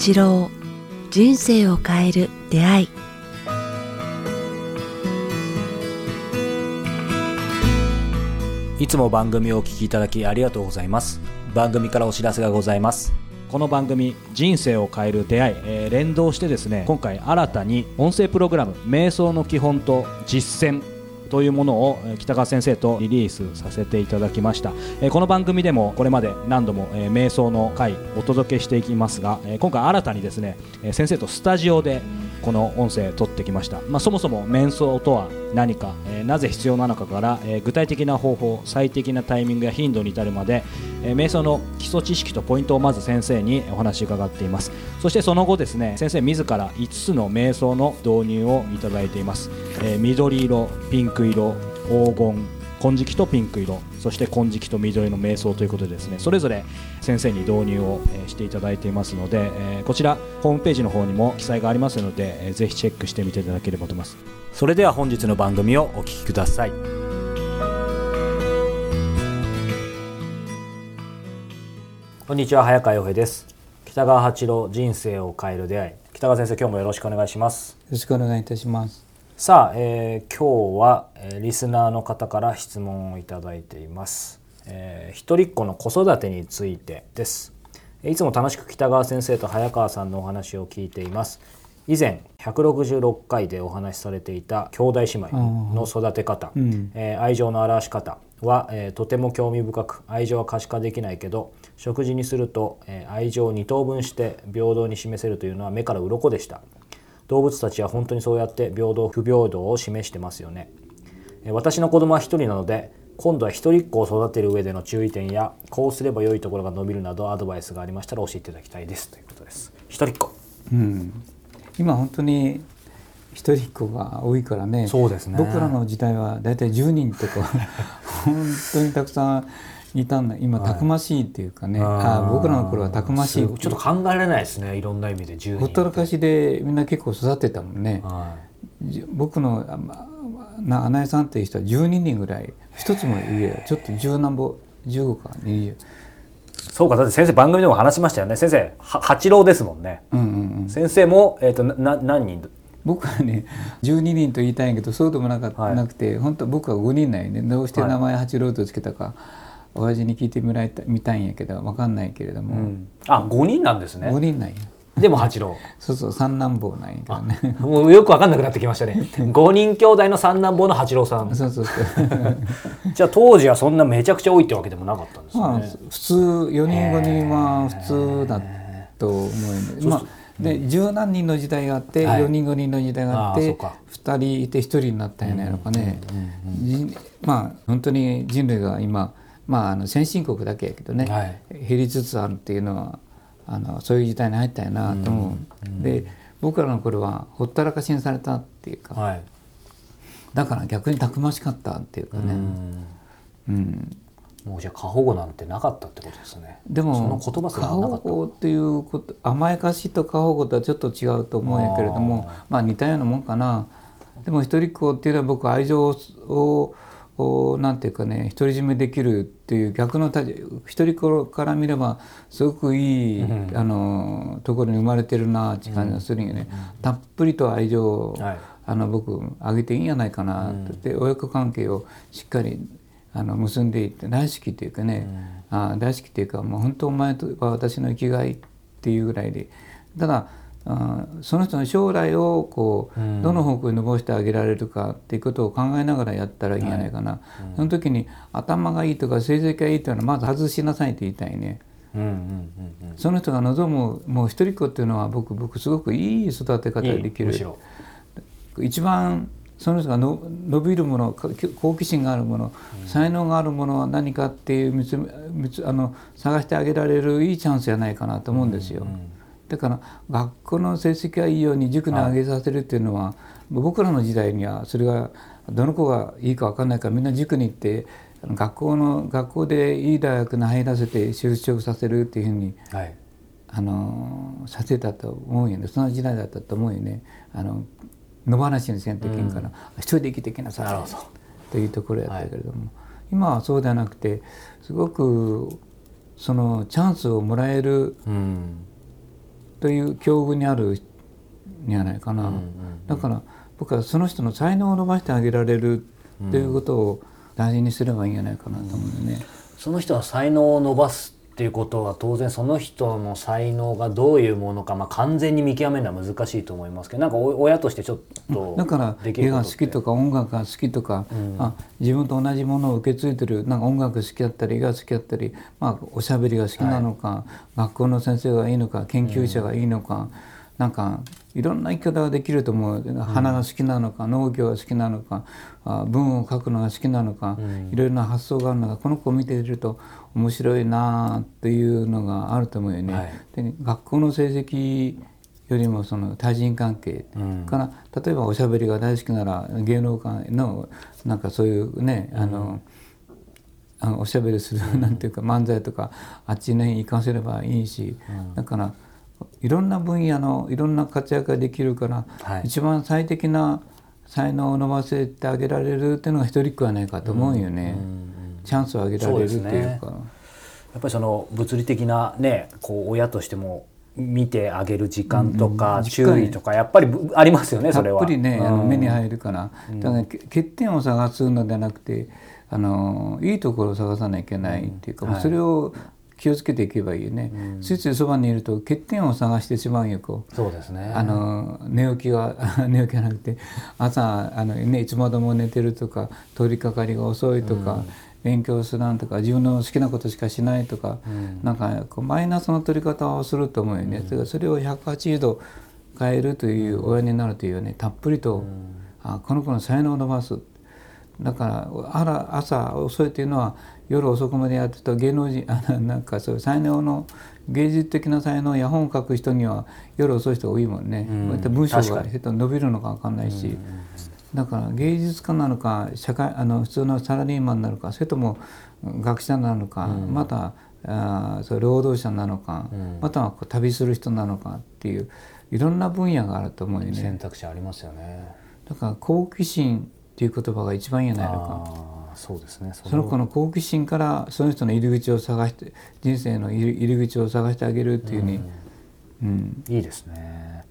八郎人生を変える出会い。いつも番組をお聞きいただきありがとうございます。番組からお知らせがございます。この番組「人生を変える出会い」えー連動してですね今回新たに音声プログラム「瞑想の基本と実践」というものをえ北川先生とリリースさせていただきました、えこの番組でもこれまで何度も、え瞑想の回お届けしていきますが、え今回新たにですねえ先生とスタジオでこの音声撮ってきました、まあ、そもそも瞑想とは何か、えーなぜ必要なのかから、えー具体的な方法最適なタイミングや頻度に至るまで、えー瞑想の基礎知識とポイントをまず先生にお話伺っています。そしてその後ですね先生自ら5つの瞑想の導入をいただいています、え緑色ピンク色黄金金色とピンク色そして金色と緑の瞑想ということでですねそれぞれ先生に導入をしていただいていますので、こちらホームページの方にも記載がありますので、ぜひチェックしてみていただければと思います。それでは本日の番組をお聞きください。こんにちは早川洋平です。北川八郎人生を変える出会い。北川先生今日もよろしくお願いします。よろしくお願いいたします。さあ、えー今日は、えーリスナーの方から質問をいただいています、えー一人っ子の子育てについてです。いつも楽しく北川先生と早川さんのお話を聞いています以前166回でお話しされていた兄弟姉妹の育て方、ん。えー愛情の表し方は、えーとても興味深く愛情は可視化できないけど食事にすると、えー愛情を2等分して平等に示せるというのは目から鱗でした。動物たちは本当にそうやって平等不平等を示してますよね。えー私の子供は一人なので今度は一人っ子を育てる上での注意点やこうすれば良いところが伸びるなどアドバイスがありましたら教えていただきたいです。ということです。一人っ子。うん、今本当に一人っ子が多いからね。そうですね。僕らの時代はだいたい10人とか 本当にたくさんいたんだ。今たくましいっていうかね、あ僕らの頃はたくましい。ちょっと考えられないですね。いろんな意味で10人ほったらかしでみんな結構育てたもんね、はじ僕のな穴井さんっていう人は12人ぐらい。一つも上ちょっと十何歩15か20い、そうかだって先生番組でも話しましたよね。先生は八郎ですもんね。うんうんうん。先生も、えー、となな何人？僕はね12人と言いたいんやけどそうでもなかった、はい。なくて本当僕は5人なんよね。どうして名前八郎とつけたか、親父に聞いてみられたみたいんやけど分かんないけれども、あ5人なんです5人なんやでも八郎。そうそう三男坊なんやけどね。もうよく分かんなくなってきましたね。5人兄弟の三男坊の八郎さん。そうそうそう。じゃあ当時はそんなめちゃくちゃ多いってわけでもなかったんですまあね。普通4人5人は普通だと思うよねまあで十何人の時代があって、はい。4人5人の時代があってあーそうか。2人いて1人になったんやないのかね、じまあ本当に人類が今、まあ、あの先進国だけやけどね、はい。減りつつあるっていうのはあのそういう時代に入ったんやなと思う、で僕らの頃はほったらかしにされたっていうかはい。だから逆にたくましかったっていうかね、うん、もうじゃあ過保護なんてなかったってことですね。でもその言葉す過。保護っていうこと甘やかしと過保護とはちょっと違うと思うんやけれどもまあ似たようなもんかな。でも一人っ子っていうのは僕愛情ををなんていうかね独り占めできるっていう逆の一人から見ればすごくいい、あのところに生まれてるなって感じがするんよね、たっぷりと愛情を、はい。あの僕あげていいんじゃないかな。って、で親子関係をしっかりあの結んでいって大好きっていうかね、あ大好きっていうかもう本当お前とは私の生きがいっていうぐらいで。ただあその人の将来をこう、どの方向に伸ばしてあげられるかっていうことを考えながらやったらいいんじゃないかな、その時に頭がいいとか成績がいいというのはまず外しなさいって言いたいね。うんうんうんうん。その人が望むもう一人っ子っていうのは僕僕すごくいい育て方ができる。一番その人がの伸びるものか好奇心があるもの、才能があるものは何かっていうあの探してあげられるいいチャンスじゃないかなと思うんですよ。だから学校の成績がいいように塾に上げさせるっていうのは、僕らの時代にはそれがどの子がいいか分かんないからみんな塾に行って学校の学校でいい大学に入らせて就職させるっていうふうにはい。あのさせたと思うよね。その時代だったと思うよね。あの野放しにせんといけんから、一人で生きていきなさい。というところやったけれども、今はそうではなくてすごくそのチャンスをもらえるうん。という境遇にあるんじゃないかな、だから僕はその人の才能を伸ばしてあげられるということを大事にすればいいんじゃないかなと思うんでね。その人の才能を伸ばすっていうことは当然その人の才能がどういうものか、まあ、完全に見極めるのは難しいと思いますけどなんか親としてちょっとだから絵が好きとか音楽が好きとか、うん、あ自分と同じものを受け継いでる。なんか音楽好きだったり絵が好きだったり、まあ、おしゃべりが好きなのか、はい、学校の先生がいいのか研究者がいいのか。うんなんかいろんな生き方ができると思う。花が好きなのか、農業が好きなのか文を書くのが好きなのか、いろいろな発想があるのかこの子を見ていると面白いなっていうのがあると思うよね。はい、で学校の成績よりもその対人関係から、うん、例えばおしゃべりが大好きなら芸能界のなんかそういうね、あのあのおしゃべりするなんていうか漫才とかあっちに行かせればいいし、だからいろんな分野のいろんな活躍ができるから、はい、一番最適な才能を伸ばせてあげられるっていうのが一人っ子はないかと思うよね、チャンスをあげられるっていうか。ね、やっぱりその物理的なねこう親としても見てあげる時間とか注意とかやっぱりありますよねそれは。たっぷりね、あの目に入るから、だから欠点を探すのではなくてあのいいところを探さなきゃいけないっていうか、それを気をつけていけばいいね、うん、ついついそばにいると欠点を探してしまうよこう。そうですね。あの寝起きは 寝起きじゃなくて朝あの、ね、いつまでも寝てるとか取り掛かりが遅いとか、うん、勉強するんとか自分の好きなことしかしないとか、うん、なんかこうマイナスの取り方をすると思うよね、うん、それを180度変えるという親になるというね。たっぷりと、あこの子の才能を伸ばすだからあら朝遅いというのは夜遅くまでやってた芸能人あなんかそういう才能の芸術的な才能や本を書く人には夜遅い人が多いもんね、うん、こうやって文章が伸びるのか分かんないし、うん、だから芸術家なのか社会あの普通のサラリーマンなのかそれとも学者なのか、うん、またあそう労働者なのか、またはこう旅する人なのかっていういろんな分野があると思うよね。選択肢ありますよね。だから好奇心っていう言葉が一番いいんじゃないのか。そうですね。その子の好奇心からその人の入り口を探して人生の入り口を探してあげるっていうふうに、うん、うん、いいですね。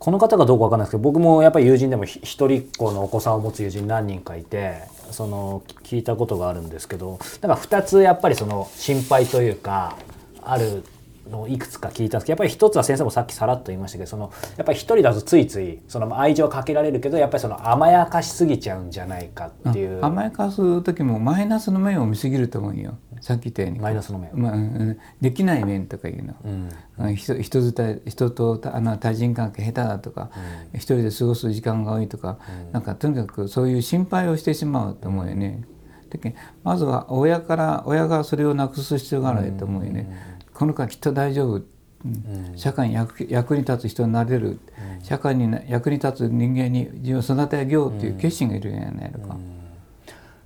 この方がどうか分かんないですけど僕もやっぱり友人でも一人っ子のお子さんを持つ友人何人かいてその聞いたことがあるんですけどなんか2つやっぱりその心配というかあるのいくつか聞いたんですけどやっぱり一つは先生もさっきさらっと言いましたけどそのやっぱり一人だとついついその愛情はかけられるけどやっぱりその甘やかしすぎちゃうんじゃないかっていう。甘やかす時もマイナスの面を見すぎると思うよ。さっき言ったように。マイナスの面、まあ、できない面とかいうの、うん、人人伝人とあの対人関係下手だとか、うん、一人で過ごす時間が多いとか、うん、なんかとにかくそういう心配をしてしまうと思うよね。うん、まずは親から親がそれをなくす必要があると思うよね。この子はきっと大丈夫、うん、社会に役役に立つ人になれる、うん、社会に役に立つ人間に自分を育て上げようっていう決心がいるんじゃないのか。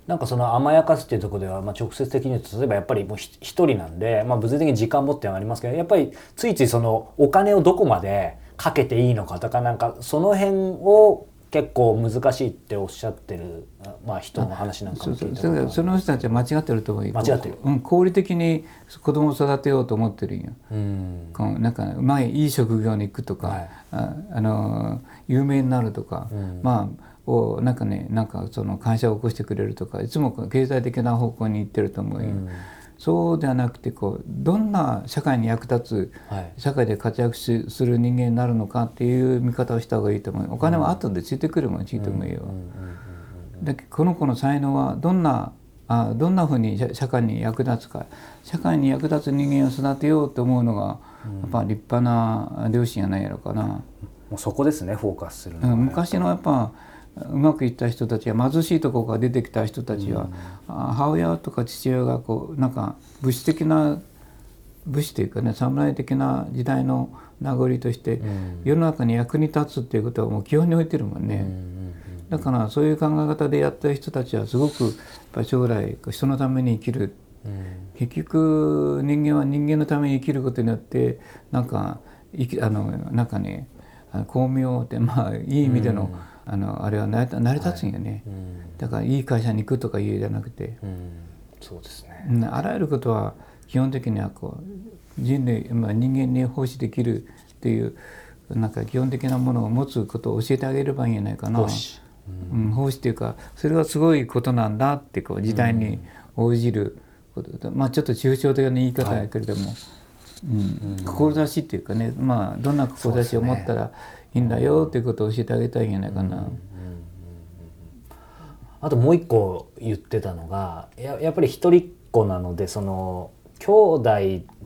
なんかその甘やかすっていうところでは、まあ、直接的に例えばやっぱりもう一人なんで、まあ、物理的に時間持ってはありますけどやっぱりついついそのお金をどこまでかけていいのかとかなんかその辺を結構難しいっておっしゃってる、まあ、人の話なんかも聞その人たちは間違ってると思う。間違ってる、うん、合理的に子供を育てようと思ってるんよ。うん。このなんかうまいいい職業に行くとか、はい、ああの有名になるとか、うん、まあをなんかねなんかその会社を起こしてくれるとかいつも経済的な方向に行ってると思うよ。うんそうではなくてこうどんな社会に役立つ、はい、社会で活躍する人間になるのかっていう見方をした方がいいと思う。お金は後でついてくるもんいいと思うよ。でこの子の才能はどんなあどんなふうに社会に役立つか。社会に役立つ人間を育てようと思うのが、やっぱ立派な両親やないやろかな。もうそこですねフォーカスするの、昔のやっぱうまくいった人たちや貧しいところから出てきた人たちは、うん、母親とか父親がこうなんか物質的な武士というかね侍的な時代の名残として、うん、世の中に役に立つっていうことはもう基本に置いてるもんね。うんだからそういう考え方でやってる人たちはすごくやっぱ将来人のために生きる、結局人間は人間のために生きることによってなんかあのなんかね巧妙ってまあいい意味での、あのあれは成り立つんよね、はい。うん、だからいい会社に行くとかいうじゃなくて、うん、そうですね、あらゆることは基本的にはこう人類、まあ、人間に奉仕できるっていうなんか基本的なものを持つことを教えてあげればいいんじゃないかな。奉仕。うん、奉仕っていうかそれはすごいことなんだってこう時代に応じること。で、まあちょっと抽象的な言い方やけれども、うん。志っていうかね。まあどんな志を持ったらいいんだよっていうことを教えてあげたいんじゃないかな。あともう一個言ってたのがややっぱり一人っ子なのでその兄弟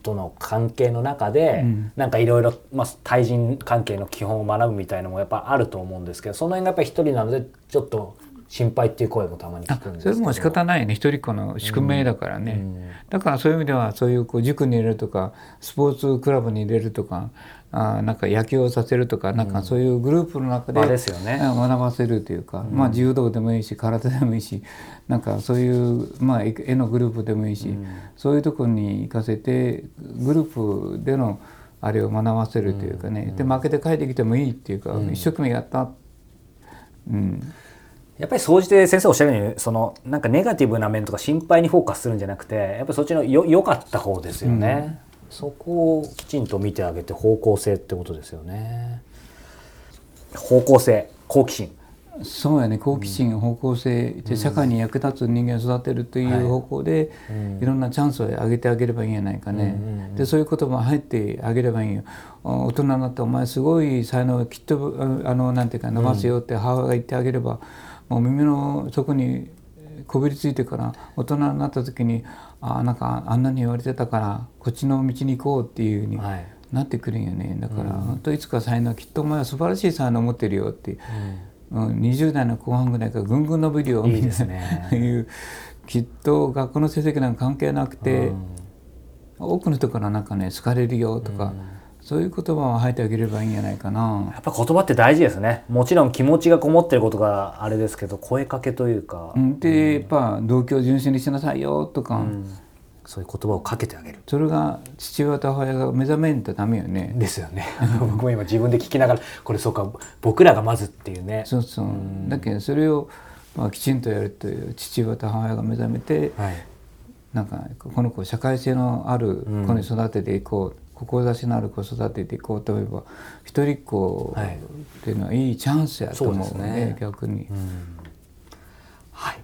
との関係の中で、うん。なんかいろいろまあ対人関係の基本を学ぶみたいのもやっぱあると思うんですけどその辺がやっぱり一人なのでちょっと心配っていう声もたまに聞あくんですけど。それも仕方ないよね。一人っ子の宿命だからね、うん。だからそういう意味ではそういうこう塾に入れるとかスポーツクラブに入れるとかあなんか野球をさせるとかなんかそういうグループの中で、場ですよね。うん学ばせるというか、まあ柔道でもいいし空手でもいいしなんかそういう、まあ、絵絵のグループでもいいし、そういうところに行かせてグループでのあれを学ばせるというかね、で負けて帰ってきてもいいっていうか、一生懸命やった、うん、やっぱり総じて先生おっしゃるようにそのなんかネガティブな面とか心配にフォーカスするんじゃなくてやっぱりそっちのよ良かった方ですよね、そこをきちんと見てあげて方向性ってことですよね。方向性好奇心。そうやね好奇心、方向性で社会に役立つ人間を育てるという方向で、い、ろんなチャンスをあげてあげればいいんじゃないかね、でそういう言葉入ってあげればいいよ。あ大人になってお前すごい才能をきっとああのなんていうか伸ばすよって母親が言ってあげれば、もう耳の底にこびりついてから大人になった時にあなんかあんなに言われてたからこっちの道に行こうっていうふうにはい。なってくるんよね。だから、本当いつか才能きっとお前は素晴らしい才能を持ってるよって、うん、20代の後半ぐらいからぐんぐん伸びるよいいですね。みたいないうきっと学校の成績なんか関係なくて、多くの人からなんかね好かれるよとか、そういう言葉を吐いてあげればいいんじゃないかな。やっぱ言葉って大事ですね。もちろん気持ちがこもってることがあれですけど声かけというか、うん。でやっぱ同居を純粋にしなさいよとか、そういう言葉をかけてあげる。それが父親と母親が目覚めんとダメよね。ですよね。僕も今自分で聞きながらこれそうか僕らがまずっていうね。そうそう、だけどそれを、まあ、きちんとやるという父親と母親が目覚めて、はいなんかこの子社会性のある子に育てていこう、志のある子を育てていこうと思えば一人っ子はい。っていうのはいいチャンスやと思うね,、そうですね。逆に、はい。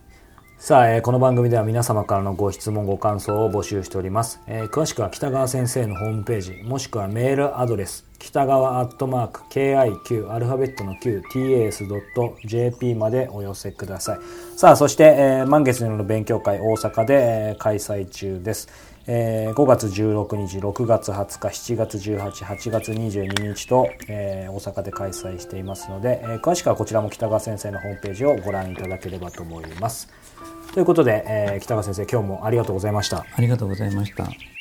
さあ、えーこの番組では皆様からのご質問ご感想を募集しております、えー詳しくは北川先生のホームページもしくはメールアドレス北川アットマーク KIQ アルファベットの QTAS.jp までお寄せください。さあそして、えー満月の勉強会大阪で、えー開催中ですえー5月16日、6月20日、7月18、8月22日と、えー大阪で開催していますので、えー詳しくはこちらも北川先生のホームページをご覧いただければと思います。ということで、えー北川先生、今日もありがとうございました。ありがとうございました。